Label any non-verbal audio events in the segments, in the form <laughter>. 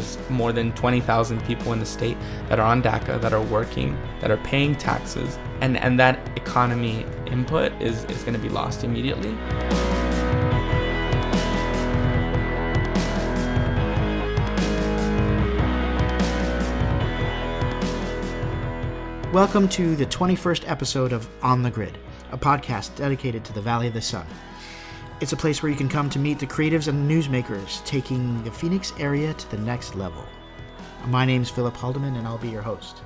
there's more than 20,000 people in the state that are on DACA, that are working, that are paying taxes, and, and that economy input is, is going to be lost immediately. Welcome to the 21st episode of On the Grid, a podcast dedicated to the Valley of the Sun. It's a place where you can come to meet the creatives and newsmakers taking the Phoenix area to the next level. My name's Philip Haldeman, and I'll be your host.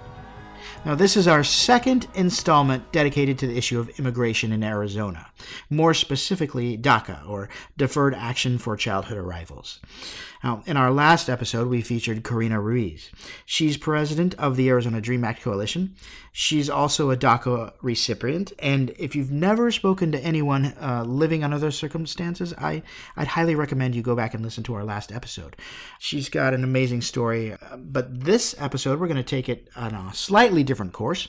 Now, this is our second installment dedicated to the issue of immigration in Arizona, more specifically DACA, or Deferred Action for Childhood Arrivals. Now, in our last episode, we featured Karina Ruiz. She's president of the Arizona Dream Act Coalition. She's also a DACA recipient, and if you've never spoken to anyone uh, living under those circumstances, I, I'd highly recommend you go back and listen to our last episode. She's got an amazing story, uh, but this episode, we're going to take it on a slightly different course.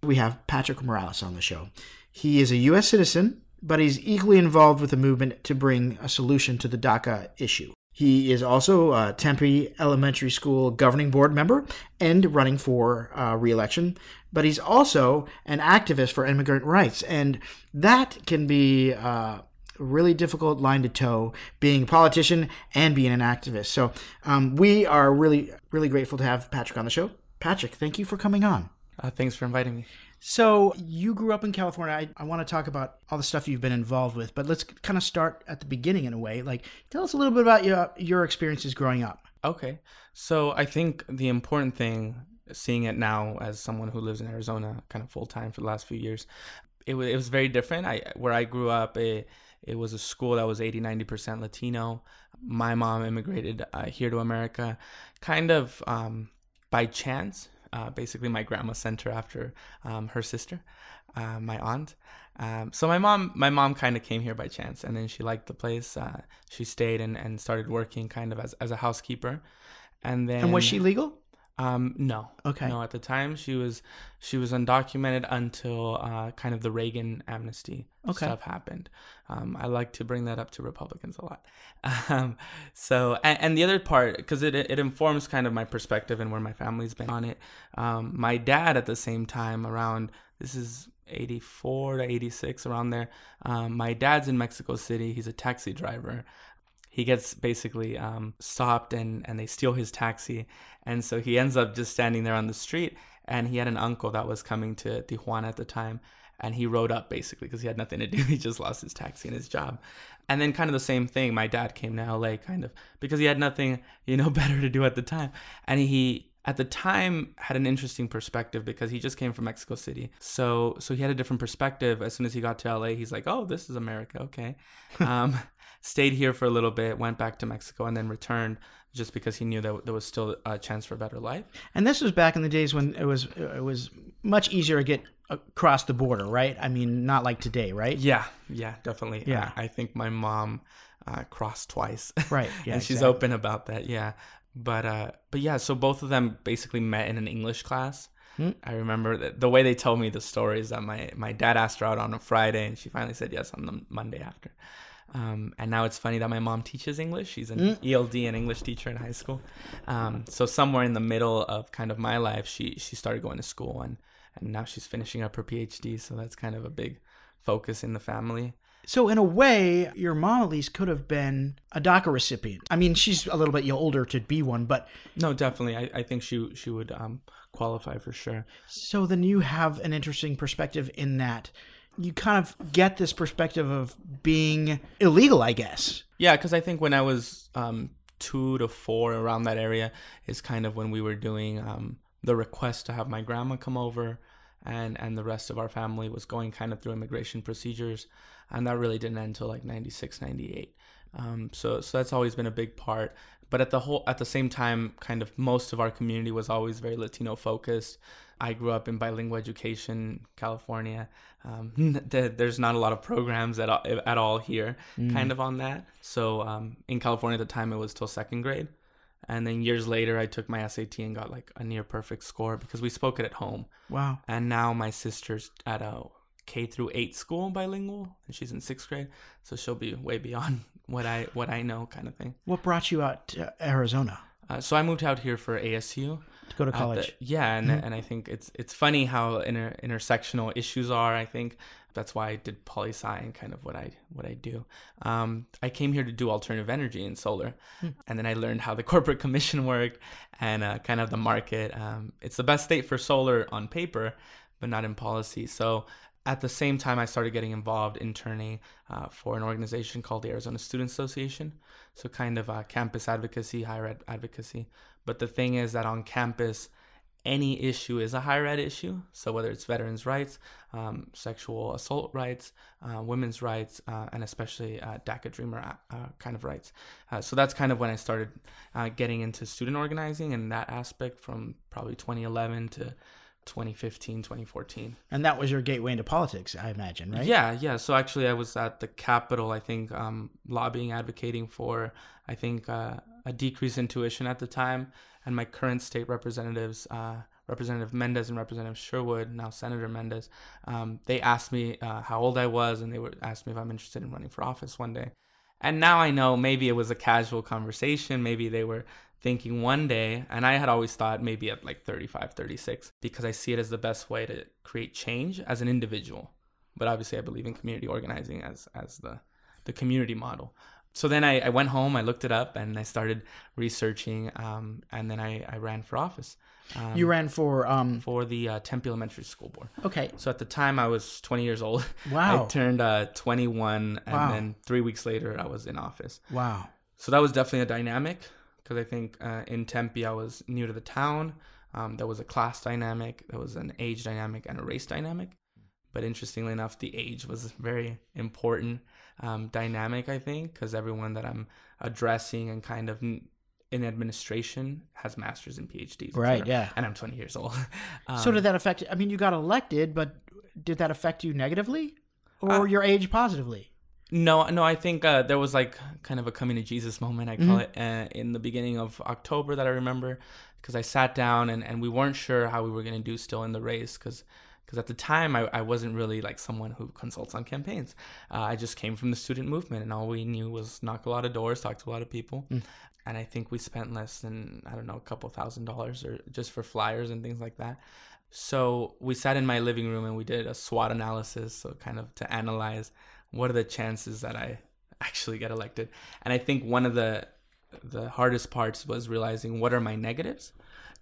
We have Patrick Morales on the show. He is a U.S. citizen, but he's equally involved with the movement to bring a solution to the DACA issue. He is also a Tempe Elementary School governing board member and running for uh, reelection, but he's also an activist for immigrant rights. And that can be uh, a really difficult line to toe, being a politician and being an activist. So um, we are really, really grateful to have Patrick on the show. Patrick, thank you for coming on. Uh, thanks for inviting me. So you grew up in California. I, I want to talk about all the stuff you've been involved with, but let's kind of start at the beginning in a way. Like, tell us a little bit about your your experiences growing up. Okay, so I think the important thing, seeing it now as someone who lives in Arizona, kind of full time for the last few years, it was it was very different. I where I grew up, it it was a school that was 80 90 percent Latino. My mom immigrated uh, here to America, kind of um, by chance uh, basically my grandma sent her after um, her sister, uh, my aunt. Um, so my mom, my mom kind of came here by chance, and then she liked the place. Uh, she stayed and, and started working kind of as, as a housekeeper, and then and was she legal? Um, no. Okay. No, at the time she was she was undocumented until uh, kind of the Reagan amnesty okay. stuff happened. Um, I like to bring that up to Republicans a lot. <laughs> Um, so and, and, the other part because it it informs kind of my perspective and where my family's been on it. Um, my dad at the same time around this is 84 to 86 around there. Um, my dad's in Mexico City. He's a taxi driver he gets basically um, stopped and, and they steal his taxi. And so he ends up just standing there on the street. And he had an uncle that was coming to Tijuana at the time. And he rode up basically because he had nothing to do. <laughs> He just lost his taxi and his job. And then, kind of the same thing, my dad came to LA kind of because he had nothing, you know, <laughs> better to do at the time. And he, at the time had an interesting perspective because he just came from Mexico City. So so he had a different perspective. As soon as he got to LA, he's like, "Oh, this is America, okay." <laughs> Um, stayed here for a little bit, went back to Mexico, and then returned just because he knew that there was still a chance for a better life. And this was back in the days when it was it was much easier to get across the border, right? I mean, not like today, right? Yeah, yeah, definitely. Yeah, I, I think my mom uh, crossed twice, right? <laughs> Yeah, and she's exactly. open about that. Yeah, but uh, but yeah, so both of them basically met in an English class. Hmm. I remember that the way they told me the story is that my, my dad asked her out on a Friday and she finally said yes on the Monday after. Um, and now it's funny that my mom teaches English. She's an mm. ELD and English teacher in high school. Um, so somewhere in the middle of kind of my life, she she started going to school and and now she's finishing up her PhD. So that's kind of a big focus in the family. So in a way, your mom at least could have been a DACA recipient. I mean, she's a little bit older to be one, but no, definitely, I, I think she she would um, qualify for sure. So then you have an interesting perspective in that you kind of get this perspective of being illegal, I guess. Yeah, because I think when I was um, two to four around that area is kind of when we were doing um, the request to have my grandma come over and and the rest of our family was going kind of through immigration procedures and that really didn't end until like 96 98 um, so so that's always been a big part but at the whole at the same time kind of most of our community was always very latino focused I grew up in bilingual education, California. Um, <laughs> there's not a lot of programs at all, at all here, mm. kind of on that. So um, in California at the time, it was till second grade, and then years later, I took my SAT and got like a near perfect score because we spoke it at home. Wow! And now my sister's at a K through eight school bilingual, and she's in sixth grade, so she'll be way beyond <laughs> what I what I know, kind of thing. What brought you out to Arizona? Uh, so I moved out here for ASU. To go to at the- college. yeah, and Mhm. and I think it's it's funny how inter, intersectional issues are. I think that's why I did poli sci and kind of what I what I do. Um, I came here to do alternative energy and solar, Hmm. and then I learned how the <laughs> corporate commission worked and uh, kind of the market. Um, it's the best state for solar on paper, but not in policy. So at the same time, I started getting involved interning uh, for an organization called the Arizona Student Association. So kind of uh, campus advocacy, higher ed advocacy. But the thing is that on campus, any issue is a higher ed issue. So whether it's veterans' rights, um, sexual assault rights, uh, women's rights, uh, and especially uh, DACA Dreamer uh, kind of rights. So that's kind of when I started getting into student organizing and that aspect from probably 2011 to 2015, 2014. And that was your gateway into politics, I imagine, right? Yeah, yeah. So actually, I was at the Capitol. I think um, lobbying, advocating for, I think, uh, a decrease in tuition at the time. And my current state representatives, uh, Representative Mendez and Representative Sherwood, now Senator Mendez, um, they asked me uh, how old I was, and they were asked me if I'm interested in running for office one day. And now I know maybe it was a casual conversation. Maybe they were thinking one day, and I had always thought maybe at like 35, 36, because I see it as the best way to create change as an individual. But obviously, I believe in community organizing as as the the community model. So then I, I went home, I looked it up, and I started researching, um, and then I, I ran for office. Um, You ran for um for the uh, Tempe Elementary School Board. okay. So at the time, I was 20 years old. <laughs> Wow. I turned uh, 21, and Wow. then three weeks later, I was in office. Wow. So that was definitely a dynamic because I think uh, in Tempe I was new to the town. Um, there was a class dynamic, there was an age dynamic, and a race dynamic. But interestingly enough, the age was a very important um, dynamic, I think, because everyone that I'm addressing and kind of in administration has masters and PhDs. Right, cetera. yeah. And I'm 20 years old. <laughs> Um, so did that affect I mean you got elected, but did that affect you negatively or Uh, your age positively? No, no, I think uh, there was like kind of a coming to Jesus moment, I Mm-hmm. call it, uh, in the beginning of October that I remember, because I sat down and, and we weren't sure how we were going to do still in the race, because because at the time I, I wasn't really like someone who consults on campaigns. Uh, I just came from the student movement, and all we knew was knock a lot of doors, talk to a lot of people, Mm. and I think we spent less than I don't know a couple thousand dollars or just for flyers and things like that. So we sat in my living room and we did a SWOT analysis, so kind of to analyze what are the chances that I <laughs> actually get elected. And I think one of the the hardest parts was realizing what are my negatives,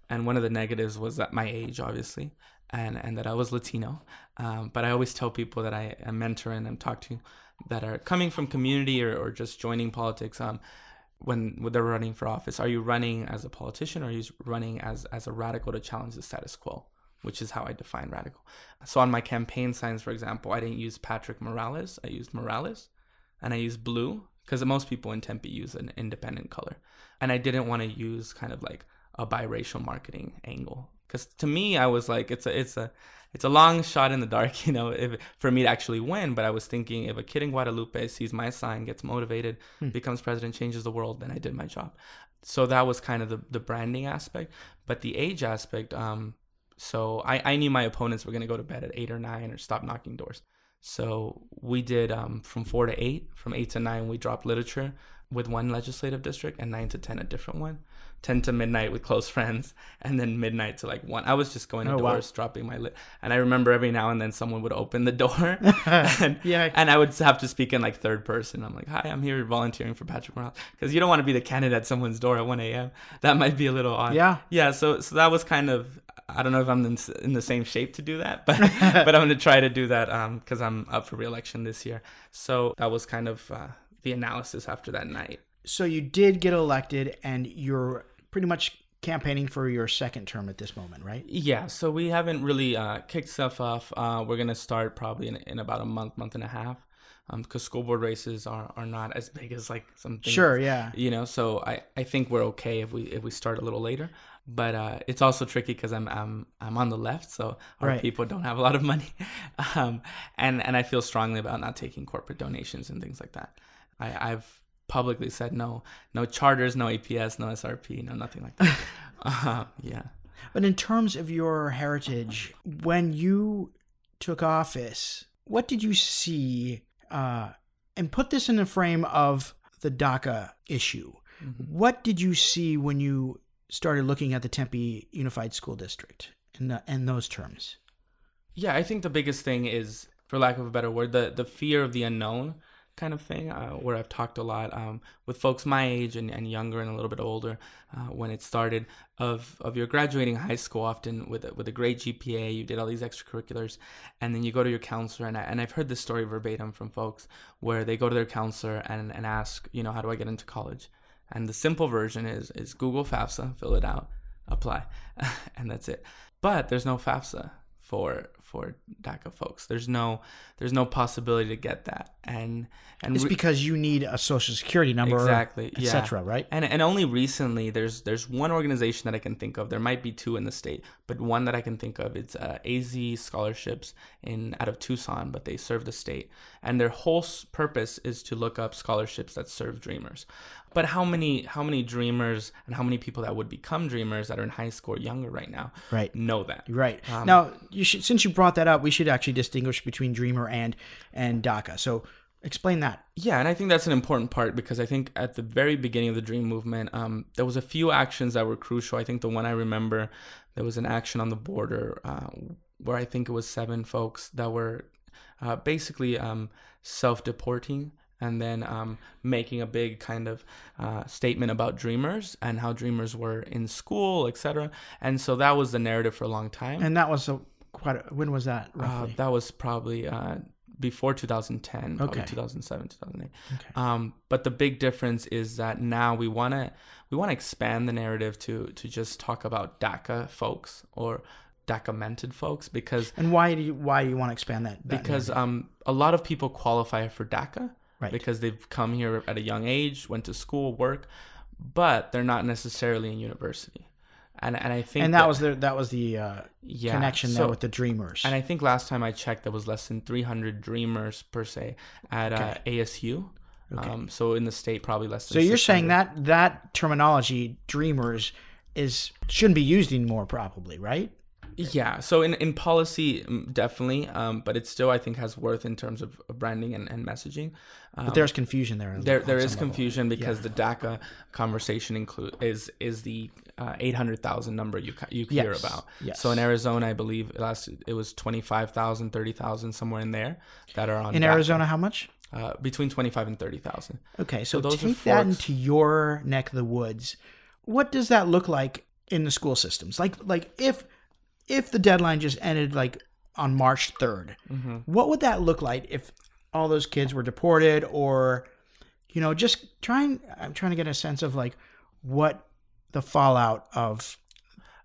and one of the negatives was that my age, obviously, and and that I was Latino. Um, but I always tell people that I am mentoring and talk to that are coming from community or, or just joining politics. Um, when, when they're running for office, are you running as a politician or are you running as as a radical to challenge the status quo? Which is how I define radical. So on my campaign signs, for example, I didn't use Patrick Morales. I used Morales, and I used blue because most people in Tempe use an independent color, and I didn't want to use kind of like a biracial marketing angle because to me, I was like, it's a it's a it's a long shot in the dark, <laughs> you know, if, for me to actually win. But I was thinking, if a kid in Guadalupe sees my sign, gets motivated, becomes president, changes the world, then I did my job. So that was kind of the the branding aspect, but the age aspect. Um, so I, I knew my opponents were going to go to bed at eight or nine or stop knocking doors. So we did um, from four to eight. From eight to nine, we dropped literature with one legislative district, and nine to ten a different one. Ten to midnight with close <laughs> friends, and then midnight to like one. I was just going to Oh, wow. doors, dropping my lit. And I remember every now and then someone would open the door, <laughs> and, Yeah. and I would have to speak in like third person. I'm like, "Hi, I'm here volunteering for Patrick Morales," because you don't want to be the candidate at someone's door at 1 a.m. That might be a little odd Yeah. yeah so so that was kind of i don't know if i'm in, in the same shape to do that but <laughs> but i'm going to try to do that um because i'm up for reelection this year so that was kind of uh, the analysis after that night So you did get elected and you're pretty much campaigning for your second term at this moment, right? yeah so we haven't really uh kicked stuff off uh we're going to start probably in, in about a month month and a half um because school board races are are not as big as like something Sure, yeah. you know so i i think we're okay if we if we start a little later but uh, it's also tricky because I'm, I'm I'm on the left, so our Right. people don't have a lot of money, <laughs> um, and and I feel strongly about not taking corporate donations and things like that. I, I've publicly said no, no charters, no APS, no SRP, no nothing like that. <laughs> uh, yeah. But in terms of your heritage, when you took office, what did you see? Uh, and put this in the frame of the DACA issue. What did you see when you started looking at the Tempe Unified School District in the, in those terms? Yeah, I think the biggest thing is, for lack of a better word, the the fear of the unknown kind of thing. Uh, where I've talked a lot um, with folks my age and, and younger and a little bit older uh, when it started of of your graduating high school often with a, with a great GPA, you did all these extracurriculars, and then you go to your counselor and I, and I've heard this story verbatim from folks where they go to their counselor and and ask, you know, how do I get into college? And the simple version is is Google FAFSA, fill it out, apply, <laughs> and that's it. But there's no FAFSA for for DACA folks. There's no there's no possibility to get that, and and It's re- because you need a social security number, Exactly, yeah. etc. Right? and and only recently there's there's one organization that I can think of. There might be two in the state, but one that I can think of. It's uh, AZ Scholarships in out of Tucson, but they serve the state, and their whole s- purpose is to look up scholarships that serve dreamers. But how many how many dreamers and how many people that would become dreamers that are in high school or younger right now Right. know that? Right. Um, now, you should since you brought that up, we should actually distinguish between Dreamer and and DACA. So explain that. Yeah, and I think that's an important part because I think at the very beginning of the Dream movement, um, there was a few actions that were crucial. I think the one I remember, there was an action on the border uh, where I think it was seven folks that were uh, basically um, self-deporting and then um, making a big kind of uh, statement about dreamers and how dreamers were in school, etc. And so that was the narrative for a long time. And that was a quite. A, when was that Uh, that was probably uh, before 2010, probably Okay. 2007, 2008. Okay. Um, but the big difference is that now we want to we want to expand the narrative to to just talk about DACA folks or DACA-mented folks because and why do you why do you want to expand that? that because um, a lot of people qualify for DACA Right. because they've come here at a young age, went to school, work, but they're not necessarily in university. And and I think and that, was the that was the uh, yeah, connection so- there with the Dreamers. and I think last time I checked, there was less than 300 dreamers per se at uh, ASU. Um, so in the state, probably less than. so you're saying that that terminology, Dreamers, is shouldn't be used anymore, probably, right? Yeah. So in, in policy, mm, definitely, um, but it still I think has worth in terms of branding and, and messaging. Um, But there's confusion there. there there is level. confusion because the DACA conversation include is is the uh, eight hundred thousand number you you hear Yes, about. yes. So in Arizona, I believe last it was 25,000, 30,000 somewhere in there that are on In DACA. Arizona, how much? uh, between twenty five and thirty thousand. Okay, so, those take that into your neck of the woods. What does that look like in the school systems? Like like if if the deadline just ended like on March 3rd, Mm-hmm. what would that look like if all those kids were deported or you know, just trying I'm trying to get a sense of like what the fallout of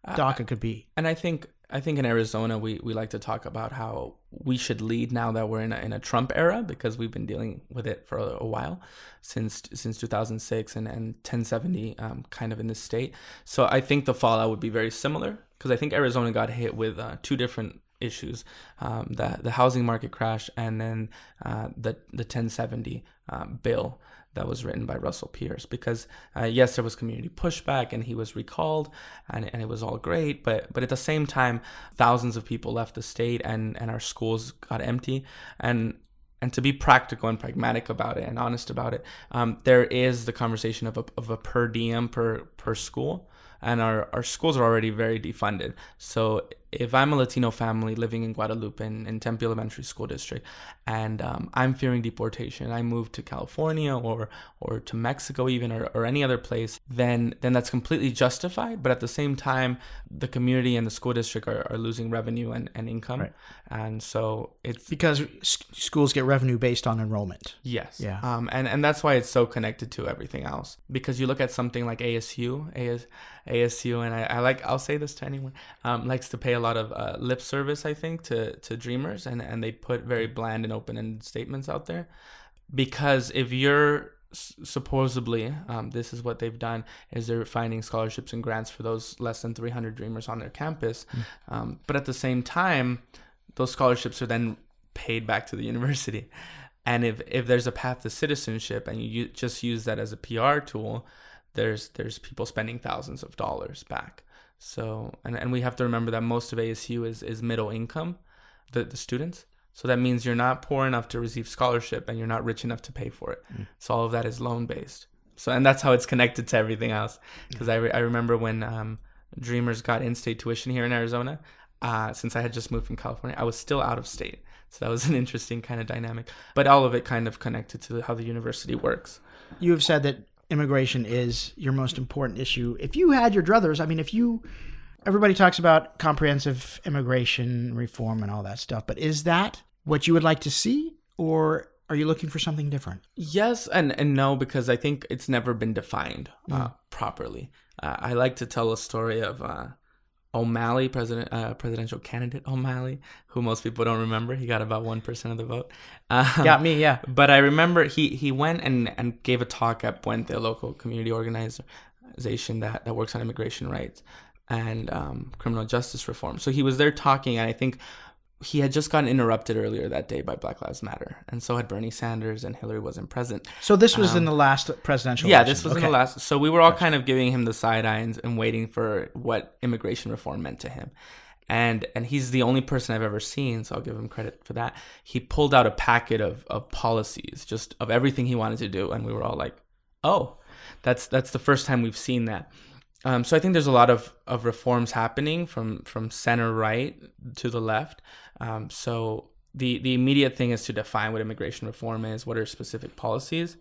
DACA could be. And I think I think in Arizona we, we like to talk about how we should lead now that we're in a, in a Trump era because we've been dealing with it for a, a while since since 2006 and, and 1070 um, kind of in this state. So I think the fallout would be very similar because I think Arizona got hit with uh, two different issues um, the the housing market crash and then uh, the the 1070 uh, bill that was written by Russell Pearce because uh, yes there was community pushback and he was recalled and, and it was all great but but at the same time thousands of people left the state and and our schools got empty. And and to be practical and pragmatic about it and honest about it um, there is the conversation of a, of a per diem per per school. And our, our schools are already very defunded. So if I'm a Latino family living in Guadalupe in, in Tempe Elementary School District, and um, I'm fearing deportation, I move to California or or to Mexico even or, or any other place, then then that's completely justified. But at the same time, the community and the school district are, are losing revenue and, and income, Right. and so it's Because schools get revenue based on enrollment. Yes. Yeah. Um, and, and that's why it's so connected to everything else. Because you look at something like ASU, AS, ASU, and I, I like, I'll say this to anyone, um, likes to pay a lot of uh, lip service, I think, to, to dreamers. And, and they put very bland and open ended statements out there. Because if you're supposedly, um, this is what they've done, is they're finding scholarships and grants for those less than 300 dreamers on their campus. Um, but at the same time, those scholarships are then paid back to the university. And if, if there's a path to citizenship and you just use that as a PR tool, there's there's people spending thousands of dollars back. So and, and we have to remember that most of ASU is, is middle income, the, the students. So that means you're not poor enough to receive scholarship and you're not rich enough to pay for it. So all of that is loan based. So and that's how it's connected to everything else. Because I, re- I remember when um, Dreamers got in-state tuition here in Arizona. Uh, since I had just moved from California, I was still out of state. So that was <laughs> an interesting kind of dynamic. But all of it kind of connected to how the university works. You have said that immigration is your most important issue. If you had your druthers, I mean, if you, everybody talks about comprehensive immigration reform and all that stuff, but is that what you would like to see? Or are you looking for something different? Yes and, and no, because I think it's never been defined uh, Mm. properly. Uh, I like to tell a story of uh, O'Malley, president, uh, presidential candidate O'Malley, who most people don't remember. He got about one percent of the vote. Um, Got me, yeah. But I remember he he went and and gave a talk at Puente, a local community organization that that works on immigration rights and um, criminal justice reform. So he was there talking, and I think he had just gotten interrupted earlier that day by Black Lives Matter, and so had Bernie Sanders, and Hillary wasn't present. So this was in the last presidential Um, Yeah, election. this was in the last. So we were all kind of giving him the side eyes and waiting for what immigration reform meant to him. And and he's the only person I've ever seen, so I'll give him credit for that. He pulled out a packet of of policies, just of everything he wanted to do, and we were all like, "Oh, that's that's the first time we've seen that." Um, so I think there's a lot of, of reforms happening from from center right to the left. Um, so the the immediate thing is to define what immigration reform is. What are specific policies?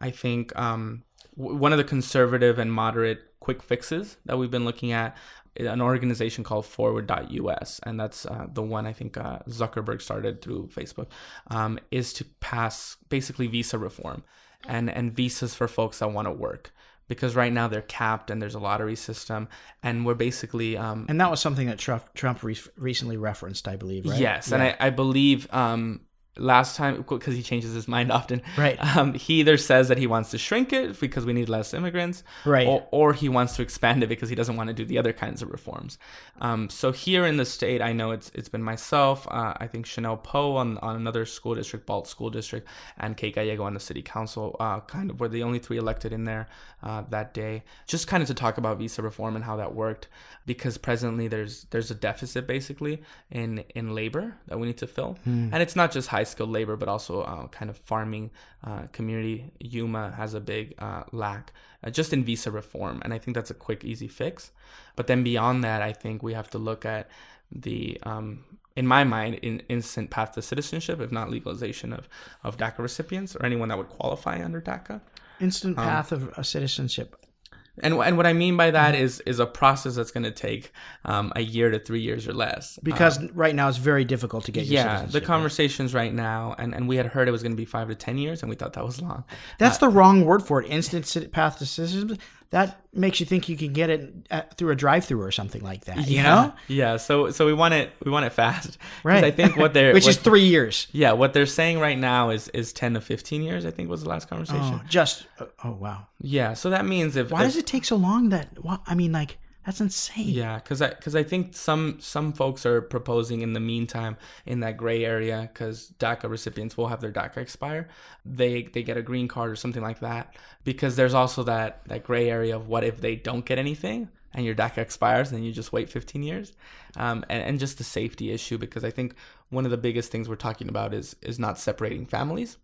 I think um, w- one of the conservative and moderate quick fixes that we've been looking at an organization called forward.us and that's uh, the one i think uh, zuckerberg started through facebook um, is to pass basically visa reform and and visas for folks that want to work because right now they're capped and there's a lottery system and we're basically um, And that was something that Trump, Trump re- recently referenced, I believe, right? Yes, and I, I believe um, last time because he changes his mind <laughs> often. Right. Um, he either says that he wants to shrink it because we need less immigrants, Right. or, or he wants to expand it because he doesn't want to do the other kinds of reforms. Um, so here in the state, I know it's it's been myself. Uh, I think Chanel Poe on, on another school district, Balsz School District, and Kate Gallego on the city council. Uh, kind of were the only three elected in there uh, that day, just kind of to talk about visa reform and how that worked, because presently there's there's a deficit basically in in labor that we need to fill, and it's not just high skilled labor, but also uh, kind of farming uh, community. Yuma has a big uh, lack uh, just in visa reform, and I think that's a quick, easy fix. But then beyond that, I think we have to look at the um, in my mind, in instant path to citizenship, if not legalization of, of DACA recipients or anyone that would qualify under DACA. Instant Um, path of uh, citizenship. And, and what I mean by that is is a process that's going to take um, a year to three years or less. Because right now it's very difficult to get yeah, the conversations right now, and, and we had heard it was going to be five to ten years, and we thought that was long. That's the wrong word for it. Instant path to citizenship. That makes you think you can get it at, through a drive-through or something like that. You know, Yeah. So so we want it we want it fast. right? I think what they're <laughs> which what- is three years. yeah what they're saying right now is is ten to fifteen years. I think was the last conversation. Oh, just oh, oh wow. Yeah. So that means if Why if- does it take so long? That I mean, like that's insane. Yeah, because I because I think some some folks are proposing in the meantime in that gray area because DACA recipients will have their DACA expire, they they get a green card or something like that. Because there's also that that gray area of what if they don't get anything and your DACA expires and then you just wait 15 years, um, and and just the safety issue because I think one of the biggest things we're talking about is is not separating families,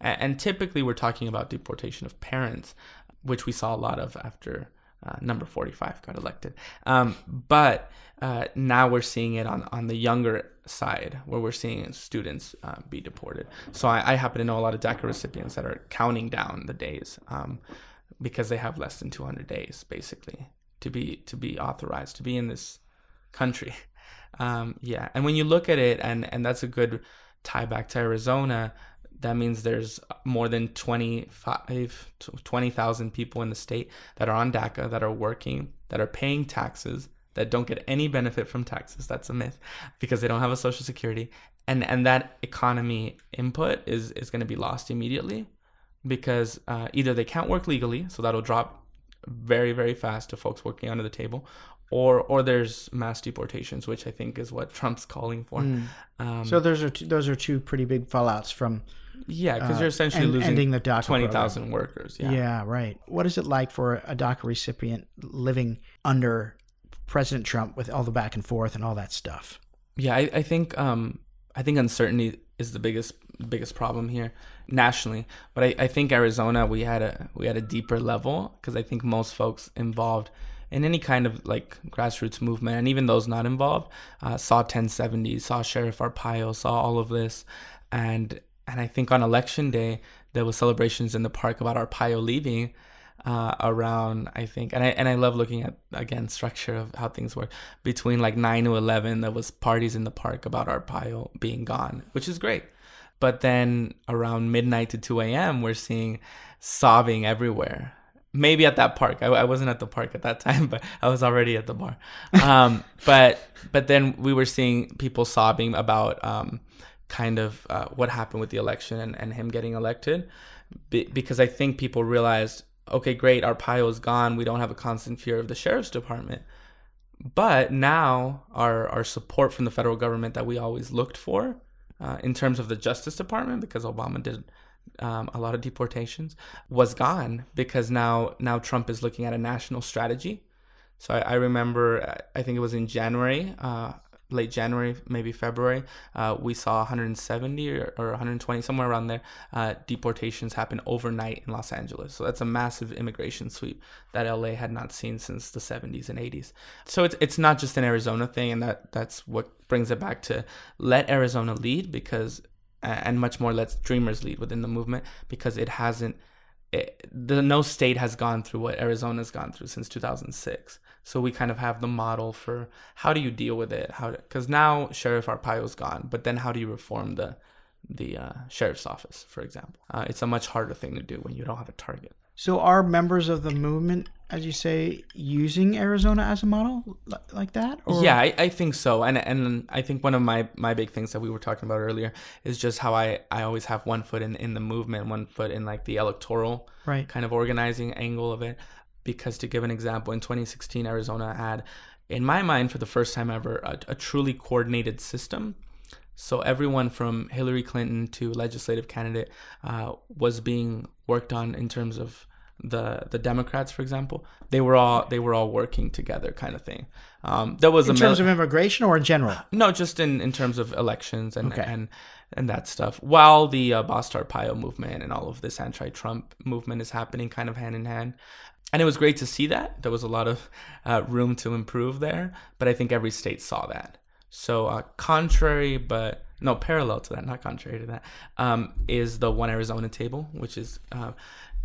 and, and typically we're talking about deportation of parents, which we saw a lot of after uh, number 45 got elected. Um, but uh, now we're seeing it on, on the younger side where we're seeing students uh, be deported. So I, I happen to know a lot of DACA recipients that are counting down the days um, because they have less than 200 days basically to be to be authorized to be in this country. <laughs> Um, yeah, and when you look at it, and and that's a good tie back to Arizona. That means there's more than 25, 20,000 people in the state that are on DACA, that are working, that are paying taxes, that don't get any benefit from taxes. That's a myth because they don't have a social security. And, and that economy input is, is going to be lost immediately because uh, either they can't work legally, so that'll drop very, very fast to folks working under the table, or or there's mass deportations, which I think is what Trump's calling for. Um, So those are two, those are two pretty big fallouts from yeah, because uh, you're essentially en- losing ending the DACA twenty thousand workers. Yeah. Yeah. right. What is it like for a DACA recipient living under President Trump with all the back and forth and all that stuff? Yeah, I, I think um, I think uncertainty is the biggest biggest problem here nationally. But I, I think Arizona we had a we had a deeper level because I think most folks involved in any kind of like grassroots movement and even those not involved uh, saw 1070 saw sheriff arpaio saw all of this and and i think on election day there was celebrations in the park about arpaio leaving uh, around I think and I and I love looking at again structure of how things work. Between like 9 to 11 there was parties in the park about Arpaio being gone which is great. But then around midnight to 2 a.m we're seeing sobbing everywhere. Maybe at that park. I, I wasn't at the park at that <laughs> time but I was already at the bar. Um, but but then we were seeing people sobbing about um, kind of uh, what happened with the election and, and him getting elected Be- because I think people realized okay, great, Arpaio is gone. We don't have a constant fear of the sheriff's department. But now our our support from the federal government that we always looked for uh, in terms of the Justice Department, because Obama did um, a lot of deportations, was gone because now now Trump is looking at a national strategy. So I, I remember, I think it was in January. Uh, late January, maybe February, uh, we saw 170 or, or, 120, somewhere around there, uh, deportations happen overnight in Los Angeles. So that's a massive immigration sweep that LA had not seen since the 70s and 80s. So it's it's not just an Arizona thing, and that that's what brings it back to let Arizona lead because, and much more let Dreamers lead within the movement because it hasn't. It, the no state has gone through what Arizona's gone through since 2006 so we kind of have the model for how do you deal with it? How because now Sheriff Arpaio's gone, but then how do you reform the the uh, sheriff's office, for example? Uh, it's a much harder thing to do when you don't have a target. So are members of the movement, as you say, using Arizona as a model like that? Or? Yeah, I, I, think so. And and I think one of my, my big things that we were talking about earlier is just how I, I always have one foot in, in the movement, one foot in like the electoral right. kind of organizing angle of it because to give an example, in 2016, Arizona had, in my mind, for the first time ever, a, a truly coordinated system. So everyone from Hillary Clinton to legislative candidate uh, was being worked on in terms of the the Democrats, for example. They were all they were all working together, kind of thing. Um, there was in terms mil- of immigration or in general. No, just in, in terms of elections and okay. and and that stuff. While the uh, Basta Arpaio movement and all of this anti-Trump movement is happening, kind of hand in hand and it was great to see that. There was a lot of uh, room to improve there, but I think every state saw that. So, uh, contrary, but no, parallel to that, not contrary to that, um, is the One Arizona table, which is uh,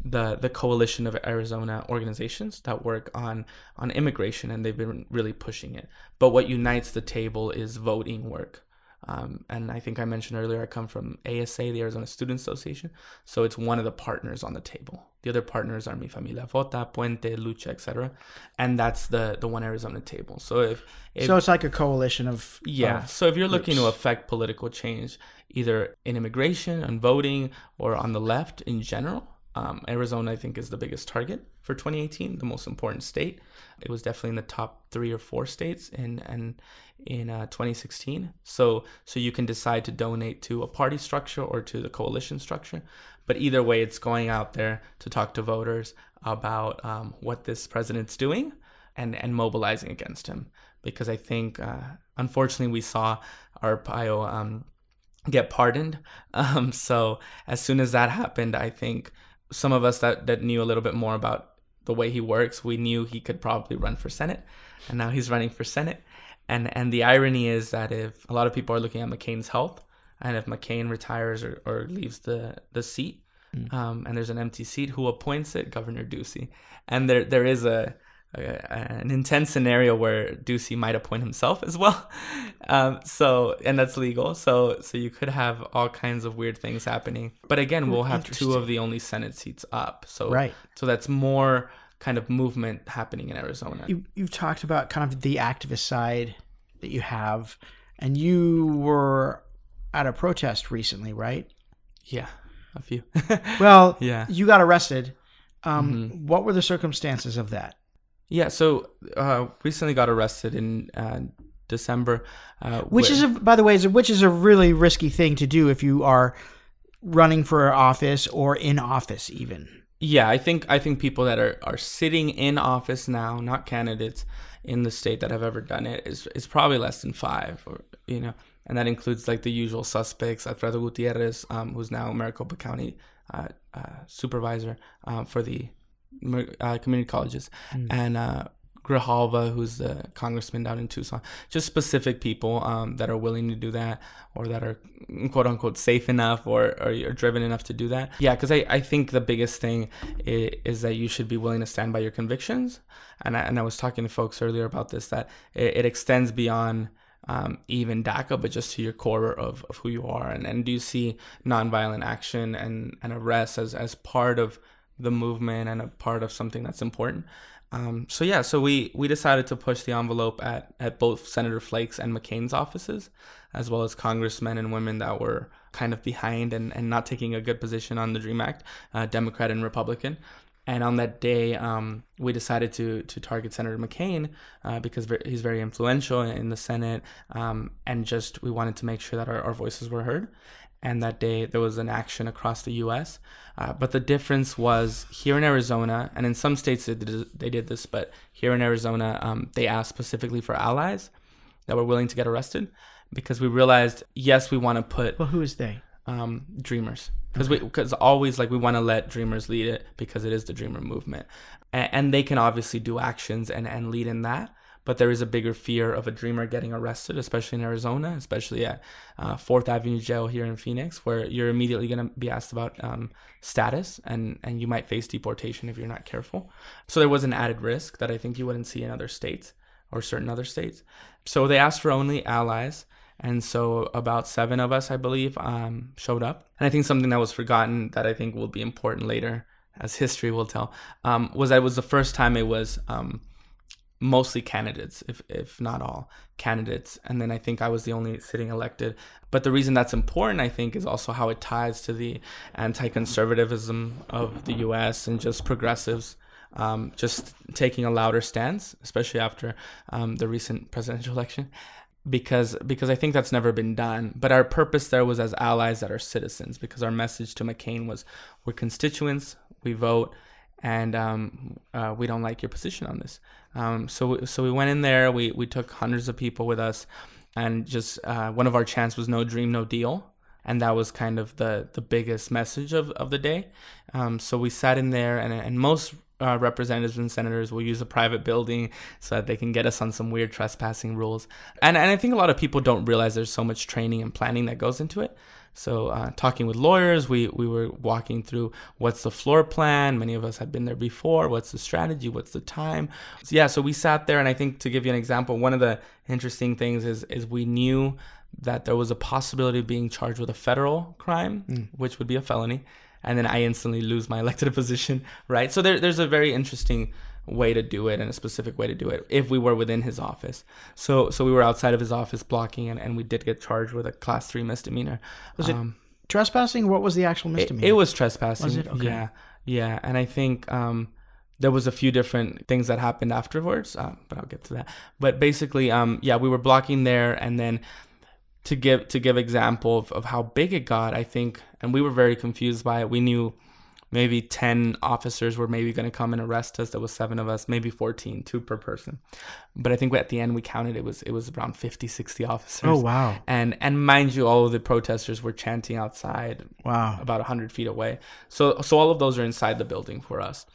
the the coalition of Arizona organizations that work on on immigration, and they've been really pushing it. But what unites the table is voting work. Um, and I think I mentioned earlier, I come from ASA, the Arizona Student Association. So it's one of the partners on the table. The other partners are Mi Familia Vota, Puente, Lucha, etc. And that's the the one Arizona table. So if, if so, it's like a coalition of yeah. Of so if you're groups. looking to affect political change, either in immigration, on voting, or on the left in general, um, Arizona, I think, is the biggest target for 2018, the most important state. It was definitely in the top three or four states in and in uh, 2016. So so you can decide to donate to a party structure or to the coalition structure. But either way, it's going out there to talk to voters about um, what this president's doing and and mobilizing against him. Because I think, uh, unfortunately, we saw Arpaio um, get pardoned. <laughs> Um, so as soon as that happened, I think some of us that, that knew a little bit more about the way he works, we knew he could probably run for Senate. And now he's running for Senate. And and the irony is that if a lot of people are looking at McCain's health, and if McCain retires or, or leaves the, the seat, mm. um, and there's an empty seat, who appoints it? Governor Ducey. And there there is a an intense scenario where Ducey might appoint himself as well. <laughs> Um, so, and that's legal. So, so you could have all kinds of weird things happening. But again, we'll have two of the only Senate seats up. So, right. So that's more kind of movement happening in Arizona. You, you've talked about kind of the activist side that you have, and you were at a protest recently, right? Yeah, a few. <laughs> well, yeah, you got arrested. Um, mm-hmm. What were the circumstances of that? Yeah, so uh, recently got arrested in uh, December, uh, which is a, by the way, is a, which is a really risky thing to do if you are running for office or in office, even. Yeah, I think I think people that are, are sitting in office now, not candidates in the state that have ever done it, is is probably less than five, or you know, and that includes like the usual suspects: Alfredo Gutierrez, um, who's now Maricopa County uh, uh, supervisor uh, for the uh, community colleges, mm. and uh, Grijalva, who's the congressman down in Tucson. Just specific people um, that are willing to do that or that are quote unquote safe enough or, or are driven enough to do that. Yeah, because I, I think the biggest thing is, is, that you should be willing to stand by your convictions. And I, and I was talking to folks earlier about this, that it, it extends beyond um, even DACA, but just to your core of, of who you are. And, and do you see nonviolent action and, and arrest as, as part of the movement and a part of something that's important? Um, so yeah, so we we decided to push the envelope at at both Senator Flake's and McCain's offices, as well as congressmen and women that were kind of behind and, and not taking a good position on the Dream Act, uh, Democrat and Republican. And on that day, um, we decided to to target Senator McCain uh, because he's very influential in the Senate, um, and just we wanted to make sure that our, our voices were heard. And that day, there was an action across the U.S. Uh, but the difference was here in Arizona, and in some states they did, they did this, but here in Arizona, um, they asked specifically for allies that were willing to get arrested because we realized, yes, we want to put. Well, who is they? Um, dreamers, because okay. we because always like we want to let dreamers lead it because it is the dreamer movement, and, and they can obviously do actions and and lead in that but there is a bigger fear of a dreamer getting arrested, especially in Arizona, especially at uh, Fourth Avenue Jail here in Phoenix, where you're immediately going to be asked about um, status and and you might face deportation if you're not careful. So there was an added risk that I think you wouldn't see in other states or certain other states. So they asked for only allies. And so about seven of us, I believe, um, showed up. And I think something that was forgotten that I think will be important later, as history will tell, um, was that it was the first time it was um, mostly candidates, if if not all candidates. And then I think I was the only sitting elected. But the reason that's important, I think, is also how it ties to the anti-conservatism of the U.S. and just progressives. Um, just taking a louder stance, especially after um, the recent presidential <laughs> election, because because I think that's never been done. But our purpose there was as allies that are citizens, because our message to McCain was, "We're constituents, we vote, and um, uh, we don't like your position on this." Um, so so we went in there. We we took hundreds of people with us, and just uh, one of our chants was no dream, no deal, and that was kind of the the biggest message of of the day. Um, so we sat in there, and and most uh, representatives and senators will use a private building so that they can get us on some weird trespassing rules. And and I think a lot of people don't realize there's so much training and planning that goes into it. So, uh, talking with lawyers, we, we were walking through what's the floor plan. Many of us had been there before. What's the strategy? What's the time? So, yeah, so we sat there, and I think to give you an example, one of the interesting things is is we knew that there was a possibility of being charged with a federal crime, mm. which would be a felony, and then I instantly lose my <laughs> elected position, right? So there, there's a very interesting way to do it and a specific way to do it if we were within his office. So so we were outside of his office blocking and, and we did get charged with a class three misdemeanor. Was um, it trespassing? What was the actual misdemeanor? It, it was trespassing. Was it? Okay. Yeah. Yeah. And I think um, there was a few different things that happened afterwards, uh, but I'll get to that. But basically, um, yeah, we were blocking there and then to give to give example of, of how big it got, I think and we were very confused by it. We knew maybe 10 officers were maybe going to come and arrest us. There was seven of us maybe 14 two per person. But i think at the end we counted it was it was around 50 60 officers. Oh wow. And and mind you all of the protesters were chanting outside wow. about 100 feet away. So so all of those are inside the building for us.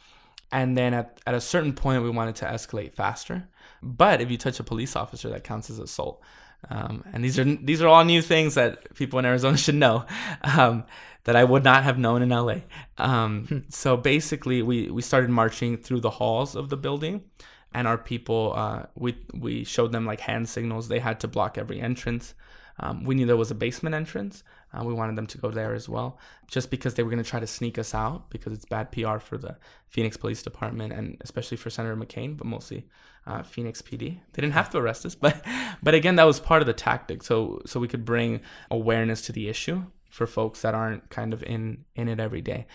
And then at, at a certain point we wanted to escalate faster. But if you touch a police officer that counts as assault um, and these are these are all new things that people in Arizona should know. Um, that I would not have known in LA. Um, hmm. so basically, we, we started marching through the halls of the building, and our people, uh, we, we showed them like hand signals. They had to block every entrance. Um, we knew there was a basement entrance. Uh, we wanted them to go there as well, just because they were going to try to sneak us out because it's bad PR for the Phoenix Police Department and especially for Senator McCain, but mostly uh, Phoenix PD. They didn't have to arrest us, <laughs> but but again, that was part of the tactic. So so we could bring awareness to the issue for folks that aren't kind of in in it every day.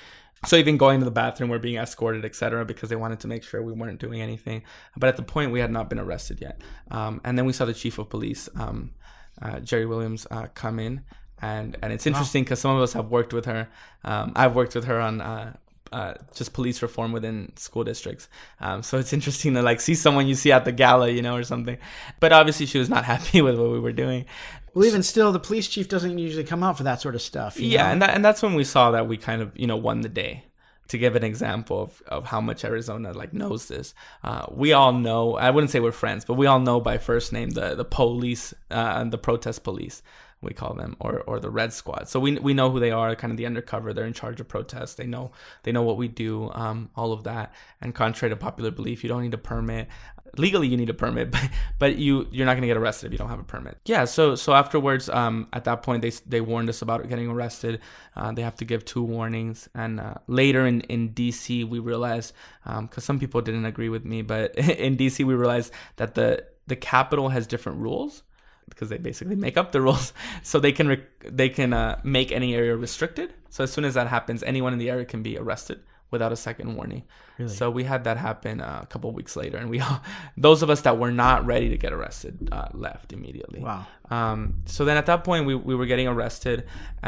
So even going to the bathroom, we're being escorted, etc., because they wanted to make sure we weren't doing anything. But at the point, we had not been arrested yet. Um, and then we saw the chief of police, um, uh, Jeri Williams, uh, come in, and and it's interesting because wow. some of us have worked with her. Um, I've worked with her on uh, uh, just police reform within school districts. Um, so it's interesting to like see someone you see at the gala, you know, or something. But obviously, she was not <laughs> happy with what we were doing. Well, even still, the police chief doesn't usually come out for that sort of stuff. you yeah, know? and that, and that's when we saw that we kind of you know won the day. To give an example of, of how much Arizona like knows this, uh, we all know. I wouldn't say we're friends, but we all know by first name the the police uh, and the protest police we call them or or the red squad so we, we know who they are kind of the undercover they're in charge of protests they know they know what we do um, all of that and contrary to popular belief you don't need a permit legally you need a permit <laughs> but, but you you're not going to get arrested if you don't have a permit. Yeah so so afterwards um, at that point they they warned us about getting arrested. Uh, they have to give two warnings. And uh, later in in dc we realized because some people didn't agree with me but <laughs> in dc we realized that the the Capitol has different rules because they basically make up the rules. <laughs> So they can rec- they can uh, make any area restricted. So as soon as that happens anyone in the area can be arrested without a second warning Really? so we had that happen uh, a couple weeks later and we all <laughs> those of us that were not ready to get arrested uh, left immediately Wow. um, so then at that point we, we were getting arrested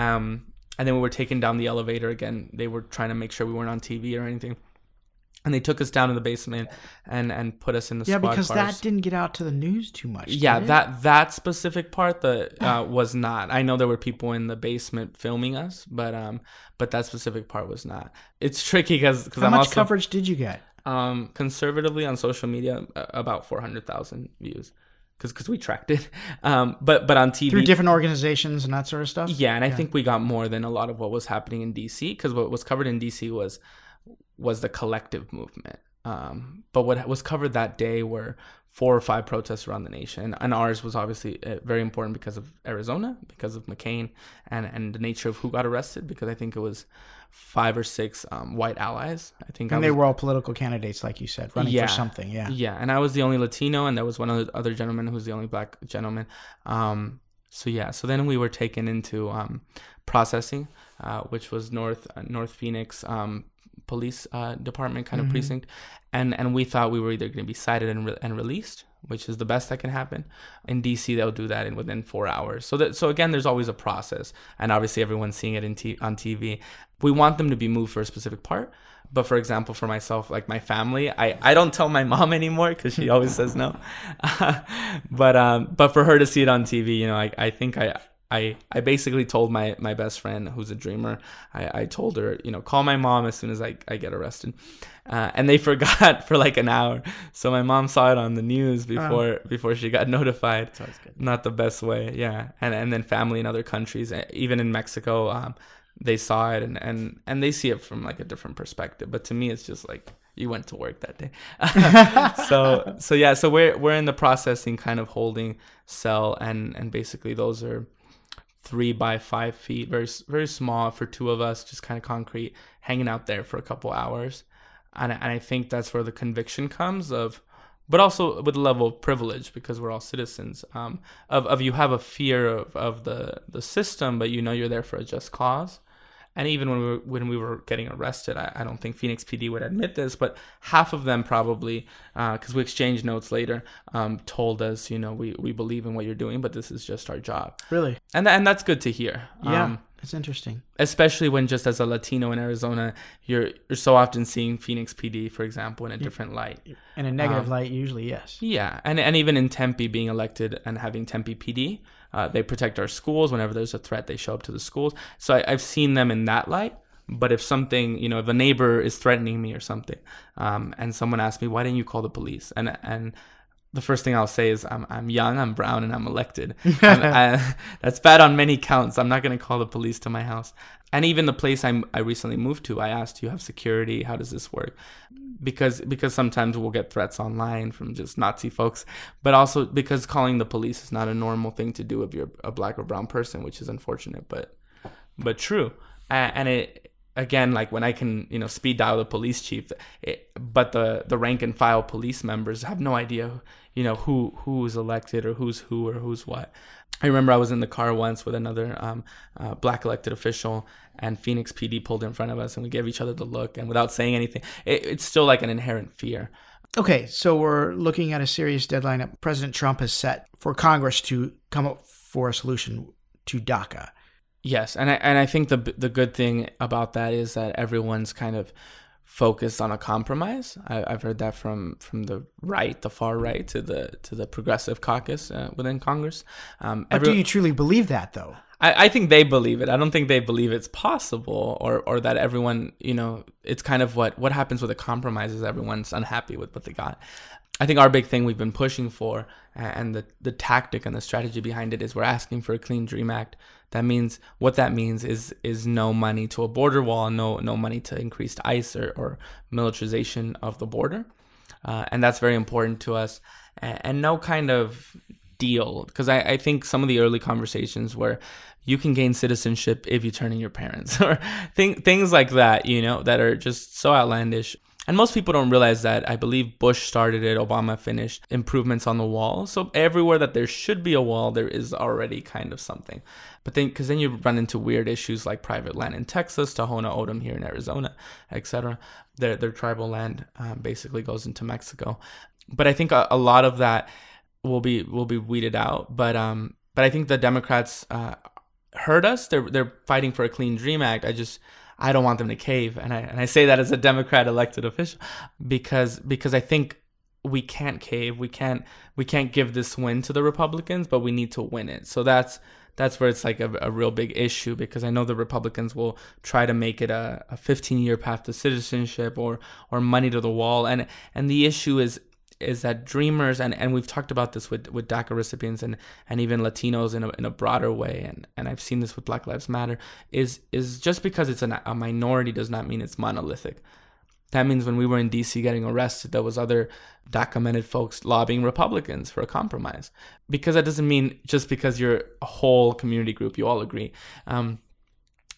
um, and then we were taken down the elevator again they were trying to make sure we weren't on tv or anything and they took us down to the basement and and put us in the Yeah, because cars. that didn't get out to the news too much. Yeah, that that specific part that <sighs> uh, was not. I know there were people in the basement filming us, but um, but that specific part was not. It's tricky because because How I'm much also coverage did you get? um conservatively on social media about four hundred thousand views because because we tracked it. <laughs> Um, but but on TV Through different organizations and that sort of stuff? yeah, and I think we got more than a lot of what was happening in DC because what was covered in DC was was the collective movement. Um, but what was covered that day were four or five protests around the nation, and ours was obviously uh, very important because of Arizona, because of McCain, and and the nature of who got arrested. Because I think it was five or six um, white allies. I think I And they was- were all political candidates, like you said, running Yeah. for something. Yeah. yeah, and I was the only Latino, and there was one other, other gentleman who's the only black gentleman. Um, so yeah, so then we were taken into um, processing, uh, which was North uh, North Phoenix um, Police uh, Department kind of Mhm. precinct, and and we thought we were either going to be cited and, re- and released, which is the best that can happen. In DC, they'll do that in within four hours. So that so again, there's always a process, and obviously everyone's seeing it in t- on TV. We want them to be moved for a specific part. But for example, for myself, like my family, I, I don't tell my <laughs> mom anymore because she always says no. <laughs> but um, but for her to see it on TV, you know, I, I think I I I basically told my my best friend who's a dreamer. I, I told her, you know, call my mom as soon as I, I get arrested, uh, and they <laughs> forgot for like an hour. So my mom saw it on the news before before she got <laughs> notified. Not the best way yeah. And and then family in other countries eh, even in mexico um they saw it and and and they see it from like a different perspective. But to me it's just like you went to work that day. <laughs> So so yeah so we're we're in the processing kind of holding cell and and basically those are three by five feet very very small for two of us just kind of concrete hanging out there for a couple hours. And, and i think that's where the conviction comes of but also with a level of privilege because we're all citizens um, of, of you have a fear of, of the, the system but you know you're there for a just cause and even when we were, when we were getting arrested I, I don't think phoenix pd would admit this but half of them probably because we exchanged notes later um, told us you know we, we believe in what you're doing but this is just our job Really? and, tha- and that's good to hear Yeah. um, It's interesting. especially when just as a latino in arizona you're you're so often seeing phoenix pd for example in a different light In a negative Um, light, usually, yes. yeah, and and even in Tempe being elected and having Tempe PD, uh, they protect our schools. Whenever there's a threat, they show up to the schools. So I, I've seen them in that light. But if something, you know, if a neighbor is threatening me or something, um, and someone asks me, why didn't you call the police? And and the first thing I'll say is, I'm, I'm young, I'm brown, and I'm elected. <laughs> And I, that's bad on many counts. I'm not going to call the police to my house. And even the place I'm, I recently moved to, I asked, do you have security? How does this work? Because because sometimes we'll get threats online from just Nazi folks, but also because calling the police is not a normal thing to do if you're a black or brown person, which is unfortunate, but but true. And it again, like when I can, you know, speed dial the police chief, it, but the the rank and file police members have no idea, you know, who who is elected or who's who or who's what. I remember I was in the car once with another um, uh, black elected official, and Phoenix PD pulled in front of us, and we gave each other the look, and without saying anything, it, it's still like an inherent fear. Okay, so we're looking at a serious deadline that President Trump has set for Congress to come up for a solution to DACA. Yes, and I and I think the the good thing about that is that everyone's kind of focused on a compromise. I, have heard that from from the right, the far right, to the to the progressive caucus uh, within Congress. Um, but every, do you truly believe that, though? I, I think they believe it. I don't think they believe it's possible, or or that everyone, you know, it's kind of what what happens with a compromise is everyone's unhappy with what they got. I think our big thing we've been pushing for, and the the tactic and the strategy behind it is we're asking for a clean dream act that means what that means is is no money to a border wall, no no money to increased ICE or, or militarization of the border, uh, and that's very important to us. And, and no kind of deal because I, I think some of the early conversations where you can gain citizenship if you turn in your parents <laughs> or th- things like that, you know, that are just so outlandish. And most people don't realize that. I believe Bush started it, Obama finished improvements on the wall. So everywhere that there should be a wall, there is already kind of something. But then, because then you run into weird issues like private land in Texas, Tohono O'odham here in Arizona, etc. Their their tribal land um, basically goes into Mexico. But I think a, a, lot of that will be will be weeded out. But um, but I think the Democrats uh, heard us. They're they're fighting for a clean dream act. I just I don't want them to cave, and I and I say that as a Democrat elected official because because I think we can't cave. We can't we can't give this win to the Republicans, but we need to win it. So that's that's where it's like a, a real big issue because I know the Republicans will try to make it a, a 15 year path to citizenship or or money to the wall, and and the issue is is that dreamers and, and we've talked about this with, with DACA recipients and, and even Latinos in a, in a broader way and, and I've seen this with Black Lives Matter is is just because it's an, a minority does not mean it's monolithic. That means when we were in DC getting arrested, there was other documented folks lobbying Republicans for a compromise. Because that doesn't mean just because you're a whole community group, you all agree. Um,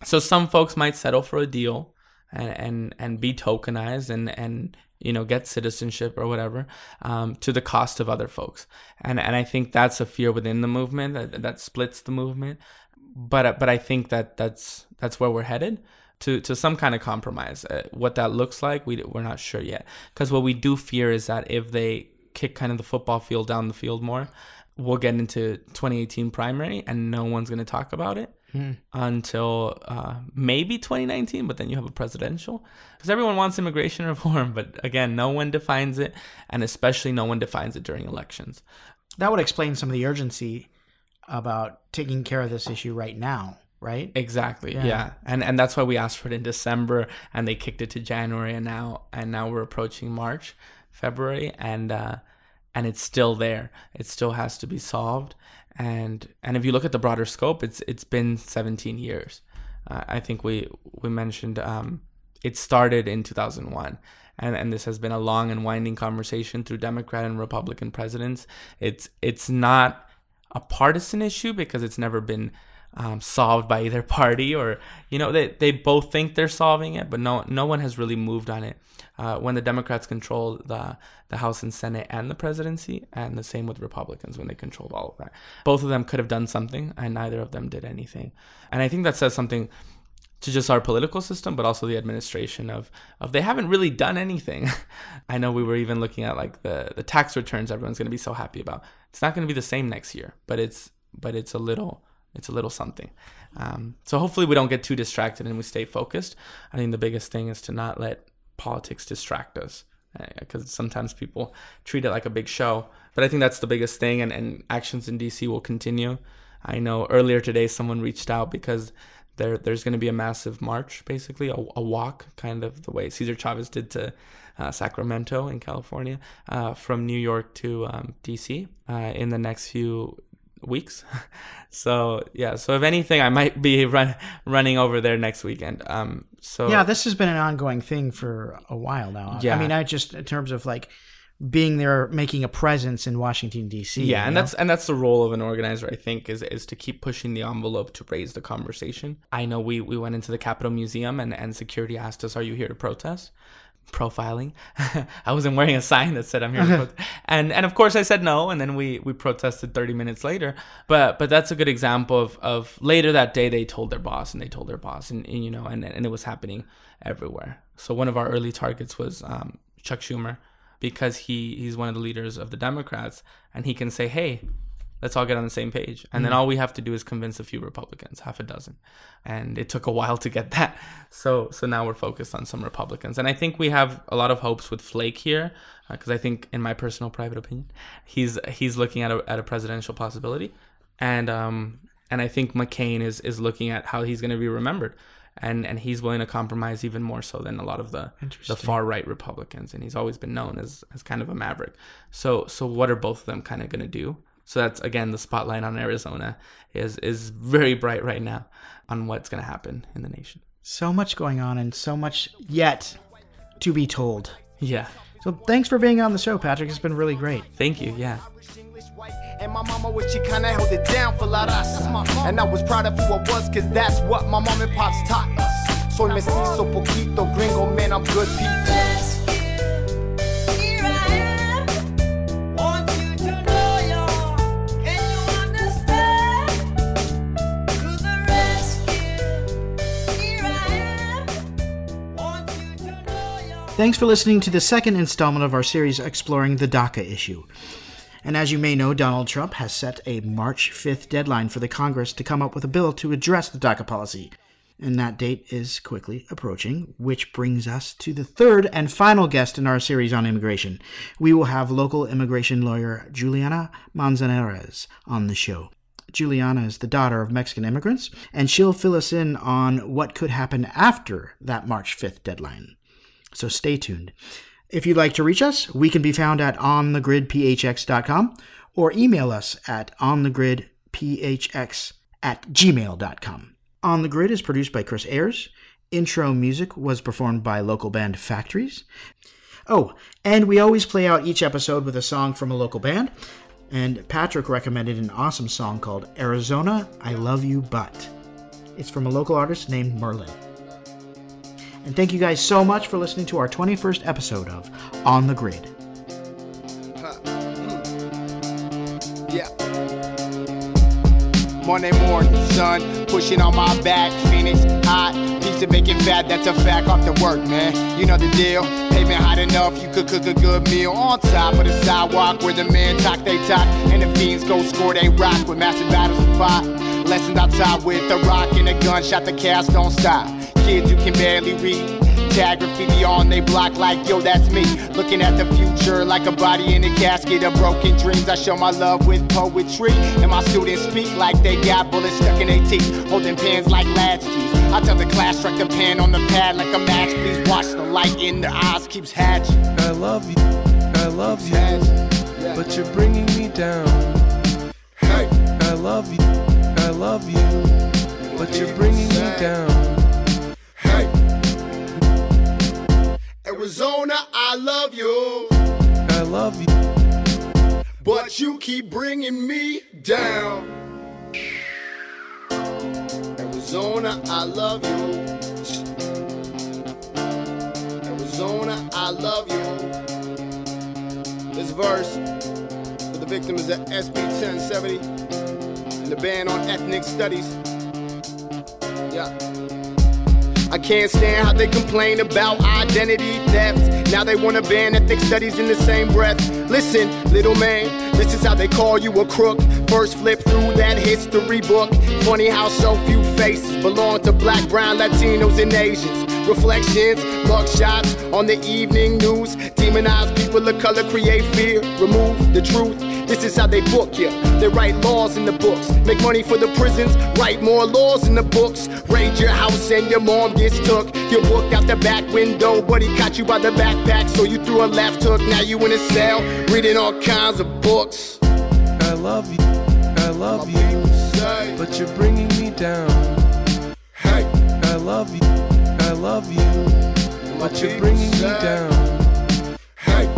so some folks might settle for a deal and and, and be tokenized and and you know get citizenship or whatever um, to the cost of other folks. And and I think that's a fear within the movement that, that splits the movement. But but I think that that's that's where we're headed to to some kind of compromise. Uh, what that looks like we we're not sure yet. Because what we do fear is that if they kick kind of the football field down the field more we'll get into 2018 primary and no one's going to talk about it hmm. until uh, maybe 2019, but then you have a presidential because everyone wants immigration <laughs> reform, but again, no one defines it, and especially no one defines it during elections. That would explain some of the urgency about taking care of this issue right now right exactly yeah. yeah. and and that's why we asked for it in december and they kicked it to january and now and now we're approaching march february and uh and it's still there. It still has to be solved. And and if you look at the broader scope, it's it's been 17 years. Uh, I think we we mentioned um, it started in 2001. And, and this has been a long and winding conversation through Democrat and Republican presidents. It's it's not a partisan issue because it's never been um, solved by either <laughs> party or you know they, they both think they're solving it but no no one has really moved on it uh, when the democrats control the the house and senate and the presidency and the same with republicans when they controlled all of that both of them could have done something and neither of them did anything and i think that says something to just our political system, but also the administration of of they haven't really done anything. <laughs> I know we were even looking at like the the tax returns everyone's going to be so happy about. It's not going to be the same next year, but it's but it's a little it's a little something. Um, so hopefully we don't get too distracted and we stay focused. I think the biggest thing is to not let politics distract us because uh, sometimes people treat it like a big show. But I think that's the biggest thing, and, and actions in DC will continue. I know earlier today someone reached out because there there's going to be a massive march, basically a, a, walk, kind of the way Cesar Chavez did to uh, Sacramento in California, uh, from New York to um, DC uh, in the next few weeks. <laughs> so yeah, so if anything, I might be run, running over there next weekend. Um, so yeah, this has been an ongoing thing for a while now. Yeah, I mean, I just in terms of like being there, making a presence in Washington D.C. Yeah, and know? that's and that's the role of an organizer. I think is is to keep pushing the envelope to raise the conversation. I know we we went into the Capitol Museum and and security asked us, "Are you here to protest?" Profiling. <laughs> I wasn't wearing a sign that said I'm here, <laughs> and and of course I said no, and then we we protested 30 minutes later. But but that's a good example of of later that day they told their boss and they told their boss, and, and you know, and and it was happening everywhere. So one of our early targets was um, Chuck Schumer, because he he's one of the leaders of the Democrats, and he can say, hey. Let's all get on the same page. And then all we have to do is convince a few Republicans, half a dozen. And it took a while to get <laughs> that. So so now we're focused on some Republicans. And I think we have a lot of hopes with Flake here because I think in my personal private opinion, he's he's looking at a at a presidential possibility. And um and I think McCain is is looking at how he's going to be remembered. And, and he's willing to compromise even more so than a lot of the the far right Republicans, and he's always been known as, as kind of a maverick. So so what are both of them kind of going to do? So that's again the spotlight on Arizona is is very bright right now on what's going to happen in the nation. So much going on and so much yet to be told. Yeah. So thanks for being on the show, Patrick. It's been really great. Thank you. Yeah. And my mama, what she kinda held it down for la And I was proud of who I was, cause that's what my mom and pops taught us. Soy mestizo, poquito, gringo, man, I'm good people. Thanks for listening to the second installment of our series exploring the DACA issue. And as you may know, Donald Trump has set a March 5th deadline for the Congress to come up with a bill to address the DACA policy. And that date is quickly approaching, which brings us to the third and final guest in our series on immigration. We will have local immigration lawyer Juliana Manzanares on the show. Juliana is the daughter of Mexican immigrants, and she'll fill us in on what could happen after that March 5th deadline. So stay tuned. If you'd like to reach us, we can be found at onthegridphx.com or email us at onthegridphx at gmail.com. On the Grid is produced by Chris Ayers. Intro music was performed by local band Factories. Oh, and we always play out each episode with a song from a local band. And Patrick recommended an awesome song called Arizona, I Love You But. It's from a local artist named Merlin. And thank you guys so much for listening to our 21st episode of On the Grid. Yeah. Monday morning, sun pushing on my back. Phoenix hot, of bacon fat. That's a fact off the work, man. You know the deal. Pavement hot enough, you could cook a good meal on top of the sidewalk where the men talk they talk and the fiends go score they rock with massive battles of fight. Lessons I taught with a rock and a gunshot. The cast don't stop. Kids who can barely read. Tag graffiti on they block like yo, that's me. Looking at the future like a body in a casket of broken dreams. I show my love with poetry, and my students speak like they got bullets stuck in their teeth, holding pens like latchkeys. I tell the class, strike the pen on the pad like a match. Please watch the light in the eyes keeps hatching. I love you, I love you, but you're bringing me down. Hey, I love you, love you, but you're bringing me down. hey. Arizona, I love you, I love you, but you keep bringing me down. Arizona, I love you. Arizona, I love you. This verse for the victim is at SB 1070 and the ban on ethnic studies. Yeah. I can't stand how they complain about identity theft. Now they wanna ban ethnic studies in the same breath. Listen, little man, this is how they call you a crook. First flip through that history book. Funny how so few faces belong to black, brown, Latinos, and Asians. Reflections, mugshots on the evening news. Demonize people of color, create fear, remove the truth. This is how they book you. They write laws in the books, make money for the prisons, write more laws in the books. Raid your house and your mom gets took. Your book out the back window, but he caught you by the backpack, so you threw a left hook. Now you in a cell, reading all kinds of books. I love you, I love My you, say, but you're bringing me down. hey, I love you, I love you, but you're bringing me down. hey.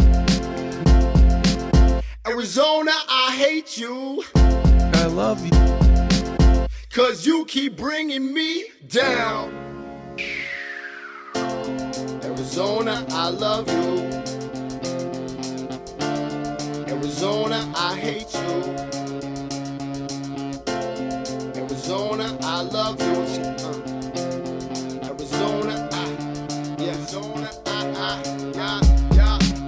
Arizona, I hate you, I love you, cause you keep bringing me down. Arizona, I love you. Arizona, I hate you. Arizona, I love you.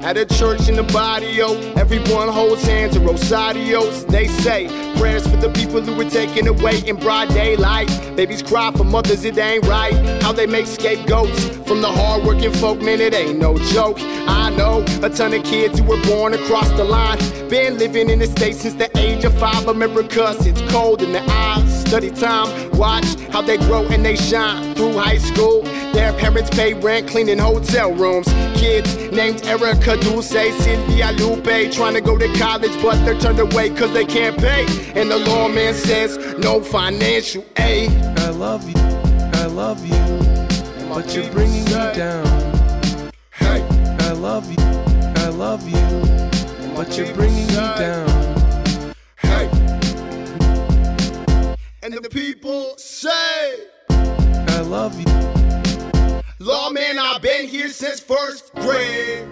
At a church in the barrio, everyone holds hands at Rosarios. They say Prayers for the people who were taken away in broad daylight. Babies cry for mothers, it ain't right. How they make scapegoats from the hardworking folk, man, it ain't no joke. I know a ton of kids who were born across the line. Been living in the States since the age of five. America it's cold in the eyes. Study time, watch how they grow and they shine through high school. Their parents pay rent, cleaning hotel rooms. Kids named Erica Dulce, Sylvia Lupe, trying to go to college, but they're turned away cause they can't pay. And the lawman says no financial aid. I love you, I love you, but you're bringing me down. Hey, I love you, I love you, but you're bringing me down. And the people say, I love you, Lawman, I've been here since first grade.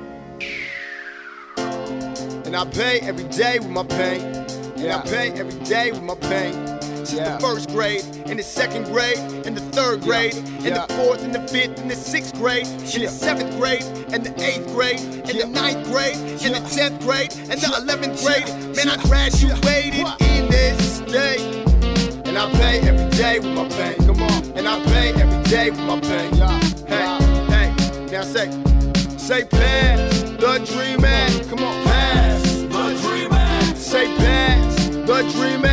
And I pay every day with my pain. And I pay every day with my pain. Since the first grade, and the second grade, and the third grade, and the fourth, and the fifth, and the sixth grade, and the seventh grade, and the eighth grade, and the ninth grade, and the tenth grade, and the eleventh grade. Man, I graduated in this state. And I pay every day with my pain. Come on. And I pay every day with my pain. Yeah. Hey, hey. Now say, say pass the dream man. Come on. Pass the dream man. Say pass the dream man.